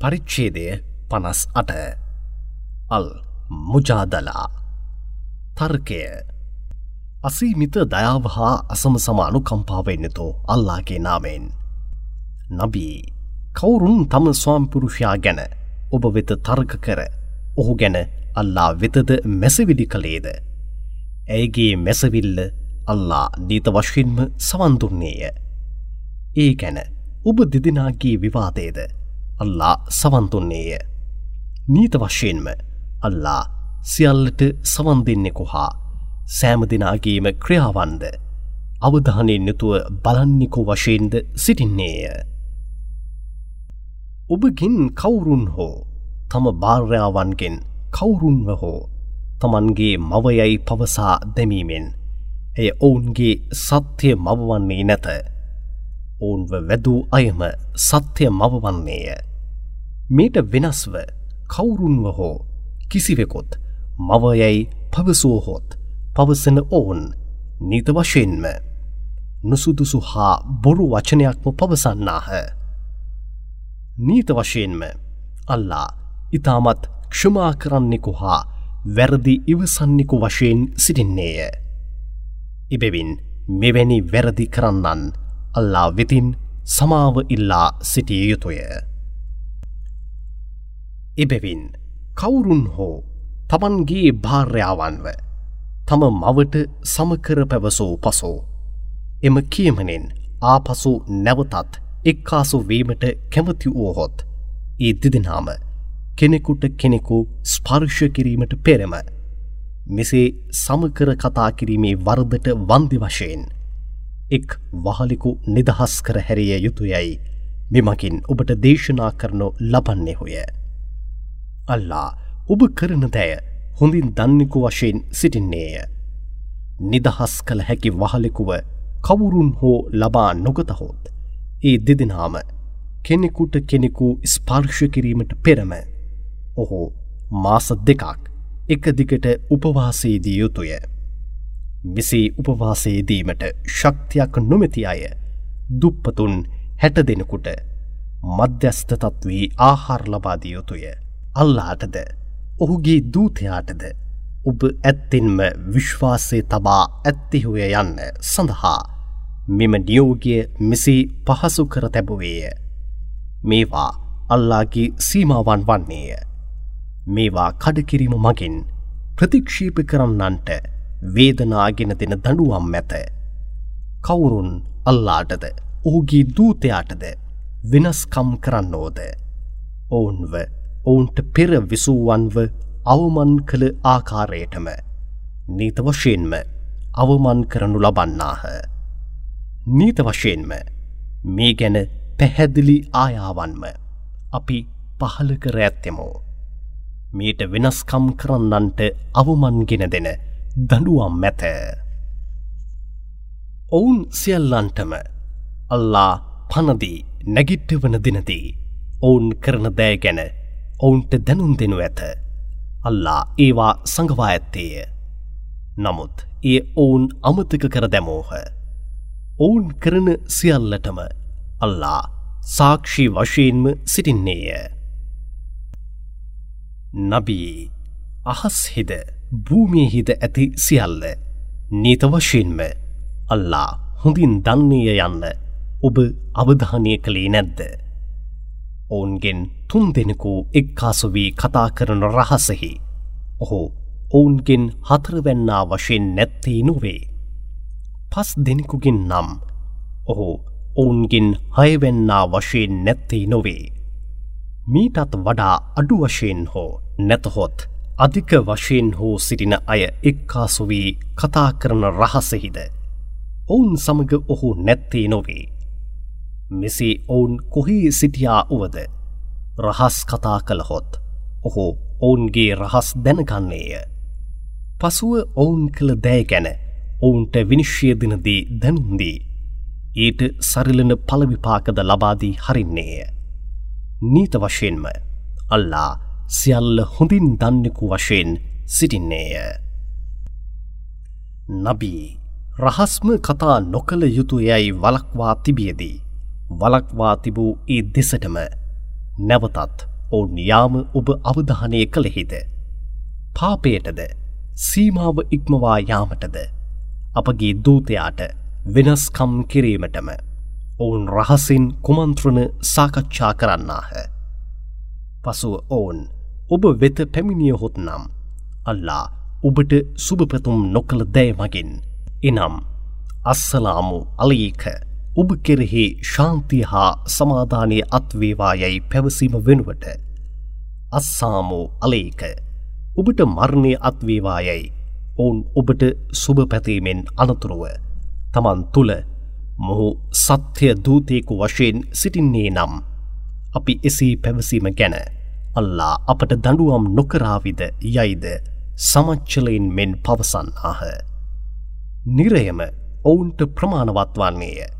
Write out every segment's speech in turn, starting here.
පරිච්චේදය පනස් අට අල් මුජාදලා. තර්කය. අසීමිත දයාව හා අසම සමානු කම්පාවෙන්නතෝ අල්ලාගේ නාමෙන් නබී කවුරුන් තම ස්වාම්පුරුෂයා ගැන ඔබ වෙත තර්ක කර ඔහු ගැන අල්ලා වෙතද මැසවිඩි කළේද? ඇයගේ මැසවිල්ල අල්ලා නීත වශයෙන්ම සවන්දුන්නේය ඒ ගැන ඔබ දෙදිනාගේ විවාදේද අල්ලා සවන්තුන්නේය. නීත වශයෙන්ම අල්ලා සියල්ලට සවන් දෙන්නෙකු හා සෑමදිනාගේම ක්‍රියාවන්ද අවධානයෙන් යුතුව බලන්නිකු වශයෙන්ද සිටින්නේය. ඔබගින් කවුරුන් හෝ තම භාර්යාවන්ගෙන් කවුරුන්ව හෝ තමන්ගේ මවයයි පවසා දැමීමෙන් එය ඔවුන්ගේ සත්‍යය මවවන්නේ නැත. ඔවුන්ව වැදූ අයම සත්‍යය මවවන්නේය. මේට වෙනස්ව කවුරුන්ව හෝ කිසිවෙකොත් මවයැයි පවසෝහොත් පවසන ඔවුන් නීත වශයෙන්ම නුසුදුසු හා බොරු වචනයක්ම පවසන්නාහ. නීත වශයෙන්ම අල්ලා ඉතාමත් ක්ෂමා කරන්නෙකු හා වැරදි ඉවසන්නෙකු වශයෙන් සිටින්නේය. එබෙවින් මෙවැනි වැරදි කරන්නන් අල්ලා වෙතින් සමාව ඉල්ලා සිටිය යුතුය. එබැවින් කවුරුන් හෝ තමන්ගේ භාර්යාවන්ව තම මවට සමකර පැවසෝ පසෝ එම කියමනෙන් ආපසු නැවතත් එක්කාසු වීමට කැමති වුවහොත් ඒ දෙදෙනාම කෙනෙකුට කෙනෙකු ස්පර්ශ කිරීමට පෙරම මෙසේ සමකර කතා කිරීමේ වරදට වන්දි වශයෙන් එක් වහලිකු නිදහස් කර හැරිය යුතුයයි මෙමකින් ඔබට දේශනා කරනු ලබන්නේ හොය. අල්ලා ඔබ කරන දෑය හොඳින් දන්නෙකු වශයෙන් සිටින්නේය. නිදහස් කළ හැකි වහලෙකුව කවුරුන් හෝ ලබා නොගතහොත්. ඒ දෙදෙනාම කෙනෙකුට කෙනෙකු ස්පර්ශ කිරීමට පෙරම. ඔහු මාස දෙකක් එක දිගට උපවාසේදී යුතුය. මෙසේ උපවාසේදීමට ශක්තියක් නොමැති අය දුප්පතුන් හැට දෙනකුට මධ්‍යස්ථ තත්වී ආහාර ලබාදිය යුතුය. අල්ලාටද ඔහුගේ දූතයාටද ඔබ ඇත්තෙන්ම විශ්වාසය තබා ඇත්තිහුය යන්න සඳහා මෙම නියෝගය මෙසේ පහසු කර තැබුවේය. මේවා අල්ලාගේ සීමාවන් වන්නේය. මේවා කඩකිරීම මගින් ප්‍රතික්ෂීප කරන්නන්ට වේදනාගෙන දෙන දඩුවම් ඇත. කවුරුන් අල්ලාටද ඔහුගේ දූතයාටද වෙනස්කම් කරන්නෝද. ඔවුන්ව ඔවුන්ට පෙර විසූවන්ව අවමන් කළ ආකාරයටම නීත වශයෙන්ම අවමන් කරනු ලබන්නාහ. නීත වශයෙන්ම මේ ගැන පැහැදිලි ආයාවන්ම අපි පහල කර ඇත්තෙමෝ. මීට වෙනස්කම් කරන්නන්ට අවමන්ගෙන දෙන දඩුවම් මැත. ඔවුන් සියල්ලන්ටම අල්ලා පනදී නැගිට්ට වන දිනදී ඔවුන් කරන දෑ ගැන ඔවුන්ට දැනුම් දෙනු ඇත. අල්ලා ඒවා සඟවා ඇත්තේය. නමුත් ඒ ඔවුන් අමතක කර දැමෝහ. ඔවුන් කරන සියල්ලටම අල්ලා සාක්ෂි වශයෙන්ම සිටින්නේය. නබී අහස් හිද භූමියහිද ඇති සියල්ල නීත වශයෙන්ම අල්ලා හොඳින් දන්නේය යන්න ඔබ අවධානය කළේ නැද්ද. ඔවුන්ගෙන් තුන් දෙනෙකු එක්කාසු වී කතා කරන රහසෙහි. ඔහු ඔවුන්ගෙන් හතරවැන්නා වශයෙන් නැත්තේ නොවේ. පස් දෙනෙකුගෙන් නම් ඔහු ඔවුන්ගෙන් හයවැන්නා වශයෙන් නැත්තේ නොවේ. මීටත් වඩා අඩු වශයෙන් හෝ නැතහොත් අධික වශයෙන් හෝ සිටින අය එක්කාසු වී කතා කරන රහසෙහිද. ඔවුන් සමග ඔහු නැත්තේ නොවේ. මෙසේ ඔවුන් කොහේ සිටියා වුවද රහස් කතා කළහොත් ඔහු ඔවුන්ගේ රහස් දැනගන්නේය. පසුව ඔවුන් කළ දෑ ගැන ඔවුන්ට විනිශ්්‍යයදිනදී දැනුන්දී ඊට සරිලන පලවිපාකද ලබාදී හරින්නේය. නීත වශයෙන්ම අල්ලා සියල්ල හොඳින් දන්නෙකු වශයෙන් සිටින්නේය. නබී රහස්ම කතා නොකළ යුතු යැයි වලක්වා තිබියදී වලක්වා තිබූ ඒ දෙසටම නැවතත් ඔවුන් යාම ඔබ අවධානය කළෙහිද. පාපයටද සීමාව ඉක්මවා යාමටද අපගේ දූතයාට වෙනස්කම් කිරීමටම ඔවුන් රහසින් කුමන්ත්‍රණ සාකච්ඡා කරන්නාහ. පසුව ඔවුන් ඔබ වෙත පැමිණියහොත් නම් අල්ලා ඔබට සුභපතුම් නොකළ දෑ මගින් එනම් අස්සලාමු අලීක ඔබ කෙරෙහි ශාන්තිය හා සමාධානය අත්වේවායැයි පැවසීම වෙනුවට අස්සාමෝ අලේක ඔබට මරණය අත්වේවායැයි ඔවුන් ඔබට සුභ පැතීමෙන් අනතුරුව තමන් තුළ මොහු සත්‍යය දූතයකු වශයෙන් සිටින්නේ නම් අපි එසේ පැවසීම ගැන අල්ලා අපට දඩුවම් නොකරාවිද යයිද සමච්චලයෙන් මෙන් පවසන්නාහ. නිරයම ඔවුන්ට ප්‍රමාණවත් වන්නේය.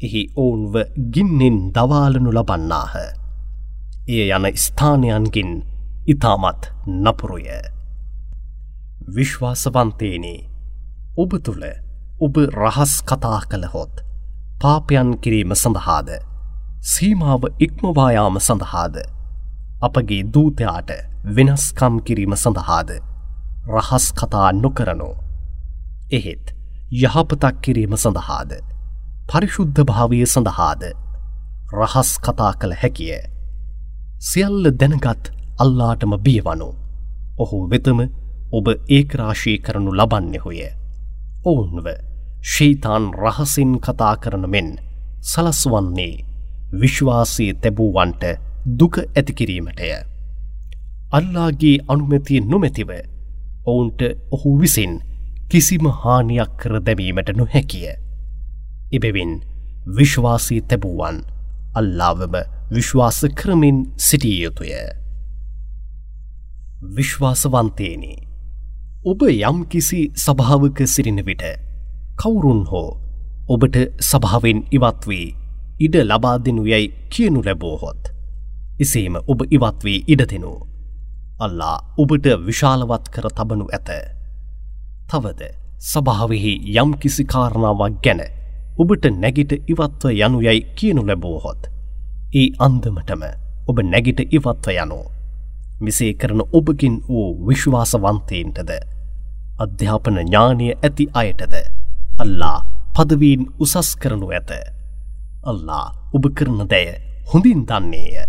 එහි ඔවුන්ව ගින්නෙන් දවාලනු ලබන්නාහ. එය යන ස්ථානයන්ගින් ඉතාමත් නපුරුය. විශ්වාසවන්තේනේ ඔබ තුළ ඔබ රහස් කතා කළහොත් පාපයන් කිරීම සඳහාද? සීමාව ඉක්මවායාම සඳහාද? අපගේ දූතයාට වෙනස්කම් කිරීම සඳහාද? රහස් කතා නොකරනෝ. එහෙත් යහපතක් කිරීම සඳහාද? පරිශුද්ධ භාවය සඳහාද රහස් කතා කළ හැකිය සියල්ල දැනගත් අල්ලාටම බියවනු ඔහු වෙතම ඔබ ඒක්‍රාශී කරනු ලබන්නෙහොය ඔවුන්ව ශීතාන් රහසින් කතා කරන මෙන් සලස්වන්නේ විශ්වාසය තැබූවන්ට දුක ඇතිකිරීමටය. අල්ලාගේ අනුමැතිය නොමැතිව ඔවුන්ට ඔහු විසින් කිසිම හානියක් කර දැමීමට නොහැකිය. එබෙවින් විශ්වාසී තැබූවන් අල්ලාවම විශ්වාස කරමින් සිටිය යුතුය. විශ්වාසවන්තේනේ ඔබ යම් කිසි සභාවක සිරින විට කවුරුන් හෝ ඔබට සභාවෙන් ඉවත් වී ඉඩ ලබා දෙනු යැයි කියනු ලැබෝහොත්. එසේම ඔබ ඉවත් වී ඉඩ දෙනු. අල්ලා ඔබට විශාලවත් කර තබනු ඇත. තවද සභාවෙහි යම් කිසි කාරණාවක් ගැන ඔබට නැගිට ඉවත්ව යනු යැයි කියනු ලැබෝහොත්. ඒ අන්දමටම ඔබ නැගිට ඉවත්ව යනු. මෙසේ කරන ඔබකින් වූ විශ්වාසවන්තයන්ටද අධ්‍යාපන ඥානය ඇති අයටද අල්ලා පදවීන් උසස් කරනු ඇත. අල්ලා ඔබ කරන දැය හොඳින් දන්නේය.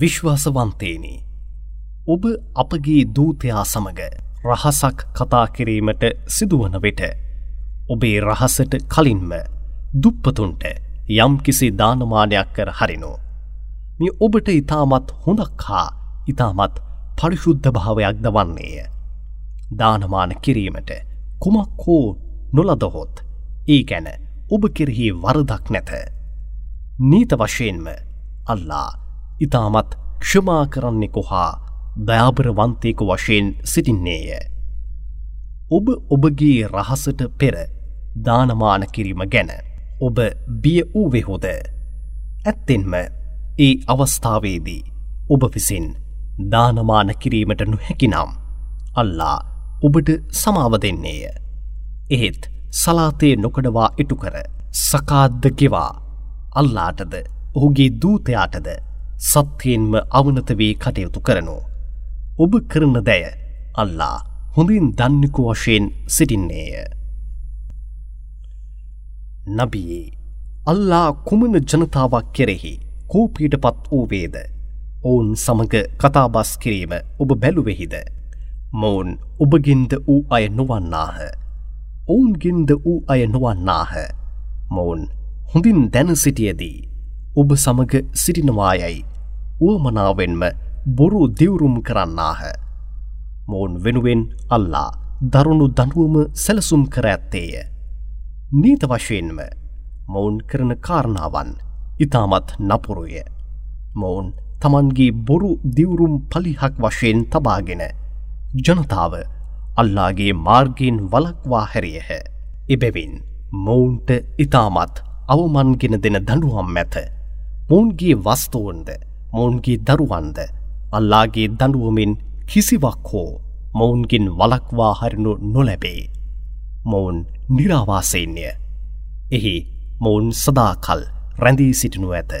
විශ්වාසවන්තේනි ඔබ අපගේ දූතයා සමග රහසක් කතා කිරීමට සිදුවන විට ඔබේ රහසට කලින්ම දුප්පතුන්ට යම් කිසි දානමානයක් කර හරිනෝ. මේ ඔබට ඉතාමත් හොඳක් හා ඉතාමත් පරිශුද්ධ භාවයක්ද වන්නේය. දානමාන කිරීමට කුමක් හෝ නොලදහොත් ඒ ගැන ඔබ කෙරෙහි වරදක් නැත. නීත වශයෙන්ම අල්ලා ඉතාමත් ක්ෂමා කරන්නෙකු හා දයාබරවන්තයකු වශයෙන් සිටින්නේය. ඔබ ඔබගේ රහසට පෙර දානමාන කිරීම ගැන ඔබ බිය වූවෙහොද ඇත්තෙන්ම ඒ අවස්ථාවේදී ඔබ විසින් දානමාන කිරීමට නොහැකිනම් අල්ලා ඔබට සමාව දෙන්නේය. එහෙත් සලාතය නොකඩවා ඉටු කර සකාද්ද ගෙවා අල්ලාටද ඔහුගේ දූතයාටද සත්‍යයෙන්ම අවනත වී කටයුතු කරනු. ඔබ කරන දැය අල්ලා හොඳින් දන්නෙකු වශයෙන් සිටින්නේය. නබියේ. අල්ලා කුමන ජනතාවක් කෙරෙහි කෝපීට පත් වූවේද? ඔවුන් සමඟ කතාබස් කිරීම ඔබ බැලුවෙහිද? මොවුන් ඔබගින්ද වූ අය නොවන්නාහ? ඔවුන්ගින්ද වූ අය නොවන්නාහ? මොවුන් හොඳින් දැන සිටියදී ඔබ සමග සිටිනවායයි වුවමනාවෙන්ම බොරු දිවුරුම් කරන්නාහ. මොවුන් වෙනුවෙන් අල්ලා දරුණු දනුවම සැලසුම් කර ඇත්තේය. නීත වශයෙන්ම මොවුන් කරන කාරණාවන් ඉතාමත් නපුරුය. මොවුන් තමන්ගේ බොරු දිවුරුම් පලිහක් වශයෙන් තබාගෙන ජනතාව අල්ලාගේ මාර්ගයෙන් වලක්වා හැරියහ. එබැවින් මොවුන්ට ඉතාමත් අවමන්ගෙන දෙන දඩුවම් ඇත. මොවුන්ගේ වස්තුවන්ද මොවුන්ගේ දරුවන්ද අල්ලාගේ දඩුවමින් කිසිවක් හෝ මොවුන්ගින් වලක්වා හරිනු නොලැබේ. මොවුන් නිරාවාසයන්ය. එහි මොවුන් සදාකල් රැඳී සිටිනු ඇත.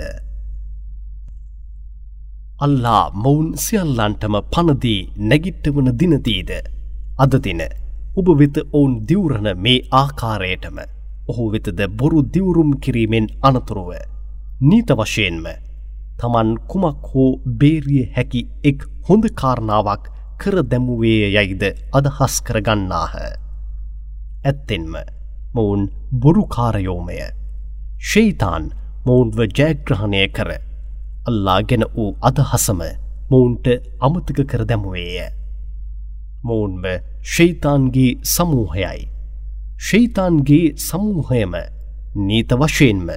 අල්ලා මොවුන් සියල්ලන්ටම පනදී නැගිට්ටවන දිනදීද අද දින ඔබ වෙත ඔවුන් දිවරණ මේ ආකාරයටම ඔහු වෙතද බොරු දිවුරුම් කිරීමෙන් අනතුරුව නීත වශයෙන්ම තමන් කුමක් හෝ බේරිය හැකි එක් හොඳ කාරණාවක් කර දැමුවේ යයිද අදහස් කරගන්නාහ. ඇත්තෙන්ම මොවුන් බොරුකාරයෝමය. ශෙයිතාන් මොවුන්ව ජයග්‍රහණය කර අල්ලා ගෙන වූ අදහසම මොවුන්ට අමතක කර දැමුවේය. මොවුන්ම ශෙයිතාන්ගේ සමූහයයි. ශෙයිතාන්ගේ සමූහයම නීත වශයෙන්ම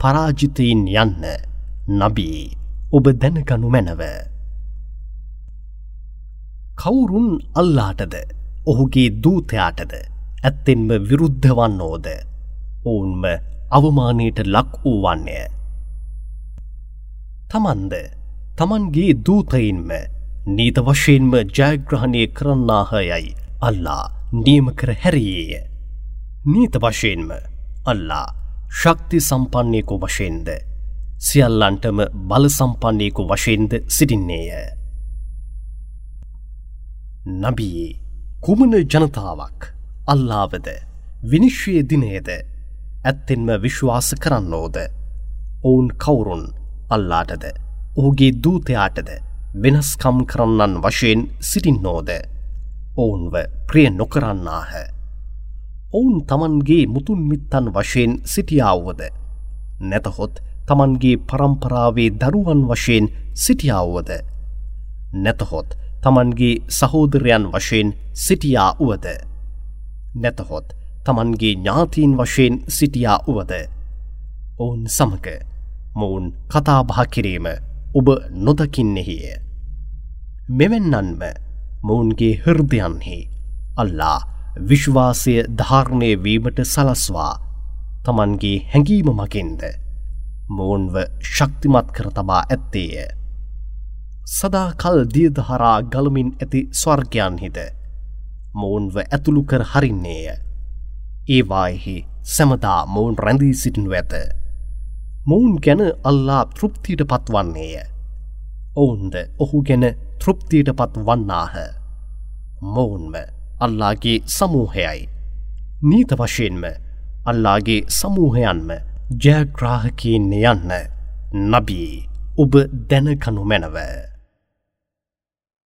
පරාජිතයින් යන්න නබී ඔබ දැනගනු මැනව. කවුරුන් අල්ලාටද ඔහුගේ දූතයාටද ඇත්තෙන්ම විරුද්ධ වන්නෝද ඔවුන්ම අවමානයට ලක් වූවන්නේය. තමන්ද තමන්ගේ දූතයින්ම නීත වශයෙන්ම ජයග්‍රහණය කරන්නාහයයි අල්ලා නියම කර හැරියේය. නීත වශයෙන්ම අල්ලා ශක්ති සම්පන්නයකු වශයෙන්ද සියල්ලන්ටම බල සම්පන්නයකු වශයෙන්ද සිටින්නේය. නබියේ කුමන ජනතාවක් අල්ලාවද? විනිශ්වය දිනයද ඇත්තෙන්ම විශ්වාස කරන්නෝද? ඔවුන් කවුරුන් අල්ලාටද? ඔහුගේ දූතයාටද? වෙනස්කම් කරන්නන් වශයෙන් සිටින්නෝද? ඔවුන්ව ප්‍රිය නොකරන්නාහ. ඔවුන් තමන්ගේ මුතුන් මිත්තන් වශයෙන් සිටියාවුවද නැතහොත් තමන්ගේ පරම්පරාවේ දරුවන් වශයෙන් සිටියාවුවද නැතහොත් තමන්ගේ සහෝදරයන් වශයෙන් සිටියා වුවද. නැතහොත් තමන්ගේ ඥාතීන් වශයෙන් සිටියා වුවද. ඔවුන් සමක මොවුන් කතාබහ කිරීම ඔබ නොදකින්නෙහිය. මෙවැන්නන්ම මොවුන්ගේ හෘදයන්හි අල්ලා විශ්වාසය ධාරණය වීමට සලස්වා තමන්ගේ හැඟීම මකින්ද මොවුන්ව ශක්තිමත් කර තබා ඇත්තේය. සදාකල් දියදහරා ගලමින් ඇති ස්වර්ගයන්හිද මොවුන්ව ඇතුළු කර හරින්නේය. ඒවායෙහි සැමදා මොවුන් රැඳී සිටිනු ඇත. මොවුන් ගැන අල්ලා තෘප්තියට පත්වන්නේය. ඔවුන්ද ඔහු ගැන තෘප්තියට පත් වන්නාහ. මොවුන්ම අල්ලාගේ සමූහයයි. නීත වශයෙන්ම අල්ලාගේ සමූහයන්ම ජයග්‍රාහකයෙන් යන්න නබී ඔබ දැනකනු මැනව.